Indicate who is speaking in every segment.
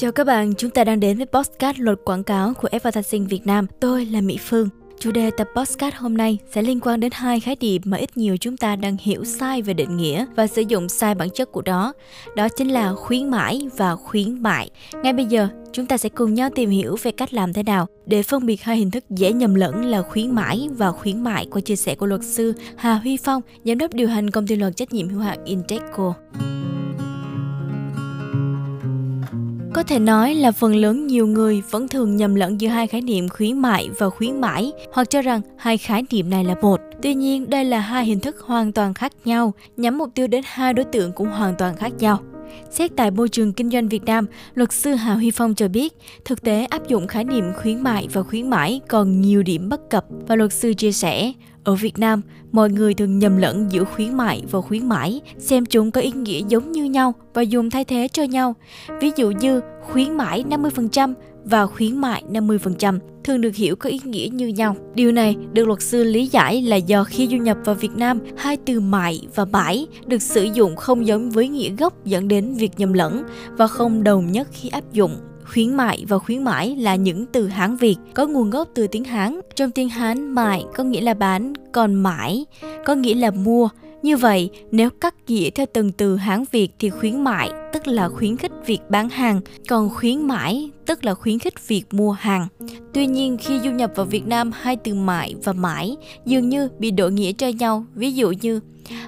Speaker 1: Chào các bạn, chúng ta đang đến với podcast luật quảng cáo của Advertising Việt Nam. Tôi là Mỹ Phương. Chủ đề tập podcast hôm nay sẽ liên quan đến hai khái niệm mà ít nhiều chúng ta đang hiểu sai về định nghĩa và sử dụng sai bản chất của đó. Đó chính là khuyến mãi và khuyến mại. Ngay bây giờ, chúng ta sẽ cùng nhau tìm hiểu về cách làm thế nào để phân biệt hai hình thức dễ nhầm lẫn là khuyến mãi và khuyến mại qua chia sẻ của luật sư Hà Huy Phong, giám đốc điều hành công ty luật trách nhiệm hữu hạn Inteco. Có thể nói là phần lớn nhiều người vẫn thường nhầm lẫn giữa hai khái niệm khuyến mại và khuyến mãi hoặc cho rằng hai khái niệm này là một. Tuy nhiên, đây là hai hình thức hoàn toàn khác nhau, nhắm mục tiêu đến hai đối tượng cũng hoàn toàn khác nhau. Xét tại môi trường kinh doanh Việt Nam, luật sư Hà Huy Phong cho biết, thực tế áp dụng khái niệm khuyến mại và khuyến mãi còn nhiều điểm bất cập và luật sư chia sẻ, ở Việt Nam, mọi người thường nhầm lẫn giữa khuyến mại và khuyến mãi, xem chúng có ý nghĩa giống như nhau và dùng thay thế cho nhau. Ví dụ như khuyến mãi 50% và khuyến mại 50% thường được hiểu có ý nghĩa như nhau. Điều này được luật sư lý giải là do khi du nhập vào Việt Nam, hai từ mại và bãi được sử dụng không giống với nghĩa gốc dẫn đến việc nhầm lẫn và không đồng nhất khi áp dụng. Khuyến mại và khuyến mãi là những từ Hán Việt có nguồn gốc từ tiếng Hán. Trong tiếng Hán, mại có nghĩa là bán, còn mãi có nghĩa là mua. Như vậy, nếu cắt nghĩa theo từng từ Hán Việt thì khuyến mại tức là khuyến khích việc bán hàng, còn khuyến mãi tức là khuyến khích việc mua hàng. Tuy nhiên, khi du nhập vào Việt Nam, hai từ mại và mãi dường như bị đổi nghĩa cho nhau. Ví dụ như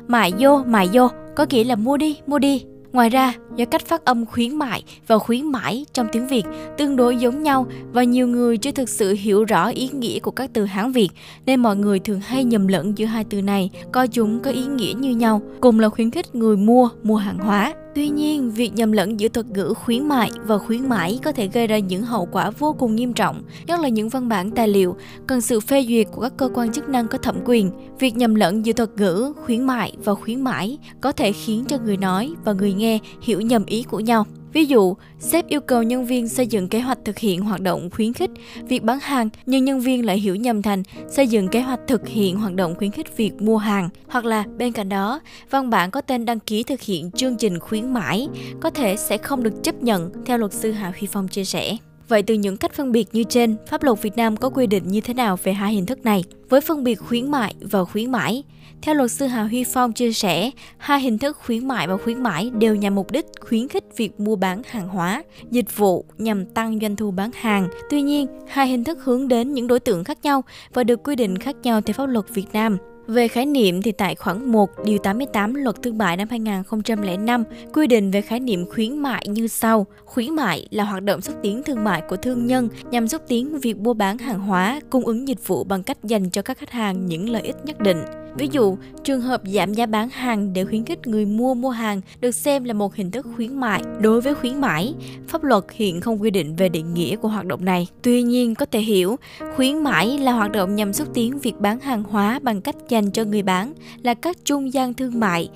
Speaker 1: mại vô, mại vô có nghĩa là mua đi, mua đi. Ngoài ra, do cách phát âm khuyến mại và khuyến mãi trong tiếng Việt tương đối giống nhau và nhiều người chưa thực sự hiểu rõ ý nghĩa của các từ Hán Việt nên mọi người thường hay nhầm lẫn giữa hai từ này, coi chúng có ý nghĩa như nhau, cùng là khuyến khích người mua mua hàng hóa. Tuy nhiên, việc nhầm lẫn giữa thuật ngữ khuyến mại và khuyến mãi có thể gây ra những hậu quả vô cùng nghiêm trọng, nhất là những văn bản tài liệu cần sự phê duyệt của các cơ quan chức năng có thẩm quyền. Việc nhầm lẫn giữa thuật ngữ khuyến mại và khuyến mãi có thể khiến cho người nói và người nghe hiểu nhầm ý của nhau. Ví dụ, sếp yêu cầu nhân viên xây dựng kế hoạch thực hiện hoạt động khuyến khích việc bán hàng, nhưng nhân viên lại hiểu nhầm thành xây dựng kế hoạch thực hiện hoạt động khuyến khích việc mua hàng. Hoặc là bên cạnh đó, văn bản có tên đăng ký thực hiện chương trình khuyến mãi có thể sẽ không được chấp nhận theo luật sư Hà Huy Phong chia sẻ. Vậy từ những cách phân biệt như trên, pháp luật Việt Nam có quy định như thế nào về hai hình thức này? Với phân biệt khuyến mại và khuyến mãi, theo luật sư Hà Huy Phong chia sẻ, hai hình thức khuyến mại và khuyến mãi đều nhằm mục đích khuyến khích việc mua bán hàng hóa, dịch vụ nhằm tăng doanh thu bán hàng. Tuy nhiên, hai hình thức hướng đến những đối tượng khác nhau và được quy định khác nhau theo pháp luật Việt Nam. Về khái niệm thì tại khoản 1 điều 88 Luật Thương mại năm 2005 quy định về khái niệm khuyến mại như sau. Khuyến mại là hoạt động xúc tiến thương mại của thương nhân nhằm xúc tiến việc mua bán hàng hóa, cung ứng dịch vụ bằng cách dành cho các khách hàng những lợi ích nhất định. Ví dụ, trường hợp giảm giá bán hàng để khuyến khích người mua mua hàng được xem là một hình thức khuyến mại. Đối với khuyến mãi, pháp luật hiện không quy định về định nghĩa của hoạt động này. Tuy nhiên, có thể hiểu, khuyến mãi là hoạt động nhằm xúc tiến việc bán hàng hóa bằng cách dành cho người bán là các trung gian thương mại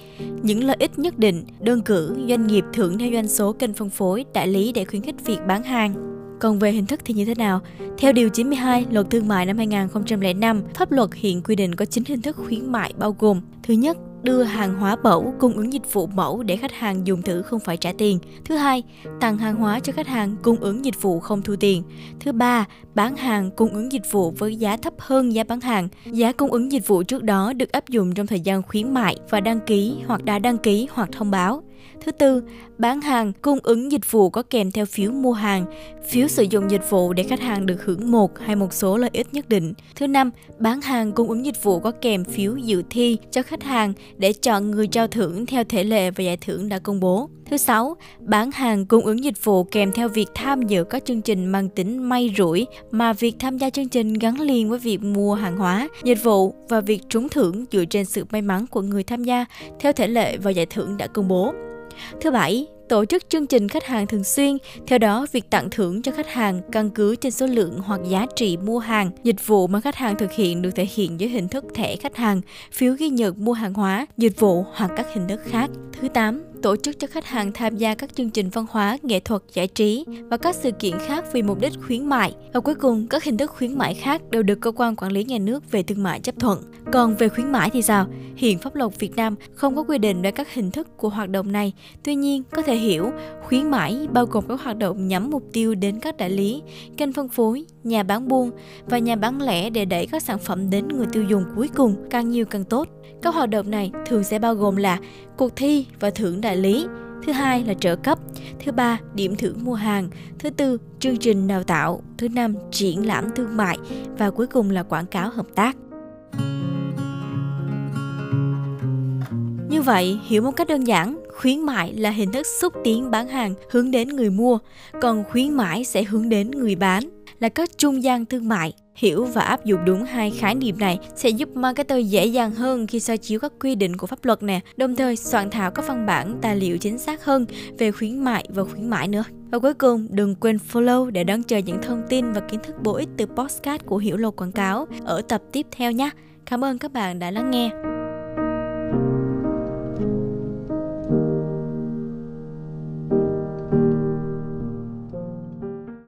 Speaker 1: những lợi ích nhất định, đơn cử doanh nghiệp thưởng theo doanh số kênh phân phối, đại lý để khuyến khích việc bán hàng. Còn về hình thức thì như thế nào? Theo Điều 92 Luật Thương mại năm 2005, pháp luật hiện quy định có 9 hình thức khuyến mại bao gồm Thứ nhất, đưa hàng hóa mẫu, cung ứng dịch vụ mẫu để khách hàng dùng thử không phải trả tiền. Thứ hai, tặng hàng hóa cho khách hàng, cung ứng dịch vụ không thu tiền. Thứ ba, bán hàng, cung ứng dịch vụ với giá thấp hơn giá bán hàng. Giá cung ứng dịch vụ trước đó được áp dụng trong thời gian khuyến mại và đăng ký hoặc đã đăng ký hoặc thông báo. Thứ tư, bán hàng cung ứng dịch vụ có kèm theo phiếu mua hàng, phiếu sử dụng dịch vụ để khách hàng được hưởng một hay một số lợi ích nhất định. Thứ năm, bán hàng cung ứng dịch vụ có kèm phiếu dự thi cho khách hàng để chọn người trao thưởng theo thể lệ và giải thưởng đã công bố. Thứ sáu, bán hàng cung ứng dịch vụ kèm theo việc tham dự các chương trình mang tính may rủi mà việc tham gia chương trình gắn liền với việc mua hàng hóa, dịch vụ và việc trúng thưởng dựa trên sự may mắn của người tham gia theo thể lệ và giải thưởng đã công bố. Thứ bảy, tổ chức chương trình khách hàng thường xuyên, theo đó việc tặng thưởng cho khách hàng căn cứ trên số lượng hoặc giá trị mua hàng, dịch vụ mà khách hàng thực hiện được thể hiện dưới hình thức thẻ khách hàng, phiếu ghi nhận mua hàng hóa, dịch vụ hoặc các hình thức khác. Thứ 8, tổ chức cho khách hàng tham gia các chương trình văn hóa, nghệ thuật, giải trí và các sự kiện khác vì mục đích khuyến mại. Và cuối cùng, các hình thức khuyến mại khác đều được cơ quan quản lý nhà nước về thương mại chấp thuận. Còn về khuyến mãi thì sao? Hiện pháp luật Việt Nam không có quy định về các hình thức của hoạt động này. Tuy nhiên, có thể thể hiểu, Khuyến mãi bao gồm các hoạt động nhắm mục tiêu đến các đại lý, kênh phân phối, nhà bán buôn và nhà bán lẻ để đẩy các sản phẩm đến người tiêu dùng cuối cùng càng nhiều càng tốt. Các hoạt động này thường sẽ bao gồm là cuộc thi và thưởng đại lý, thứ hai là trợ cấp, thứ ba điểm thưởng mua hàng, thứ tư chương trình đào tạo, thứ năm triển lãm thương mại và cuối cùng là quảng cáo hợp tác. Như vậy, hiểu một cách đơn giản, khuyến mại là hình thức xúc tiến bán hàng hướng đến người mua, còn khuyến mãi sẽ hướng đến người bán, là các trung gian thương mại. Hiểu và áp dụng đúng hai khái niệm này sẽ giúp marketer dễ dàng hơn khi soi chiếu các quy định của pháp luật nè, đồng thời soạn thảo các văn bản tài liệu chính xác hơn về khuyến mại và khuyến mãi nữa. Và cuối cùng, đừng quên follow để đón chờ những thông tin và kiến thức bổ ích từ podcast của Hiểu Lột Quảng Cáo ở tập tiếp theo nhé. Cảm ơn các bạn đã lắng nghe.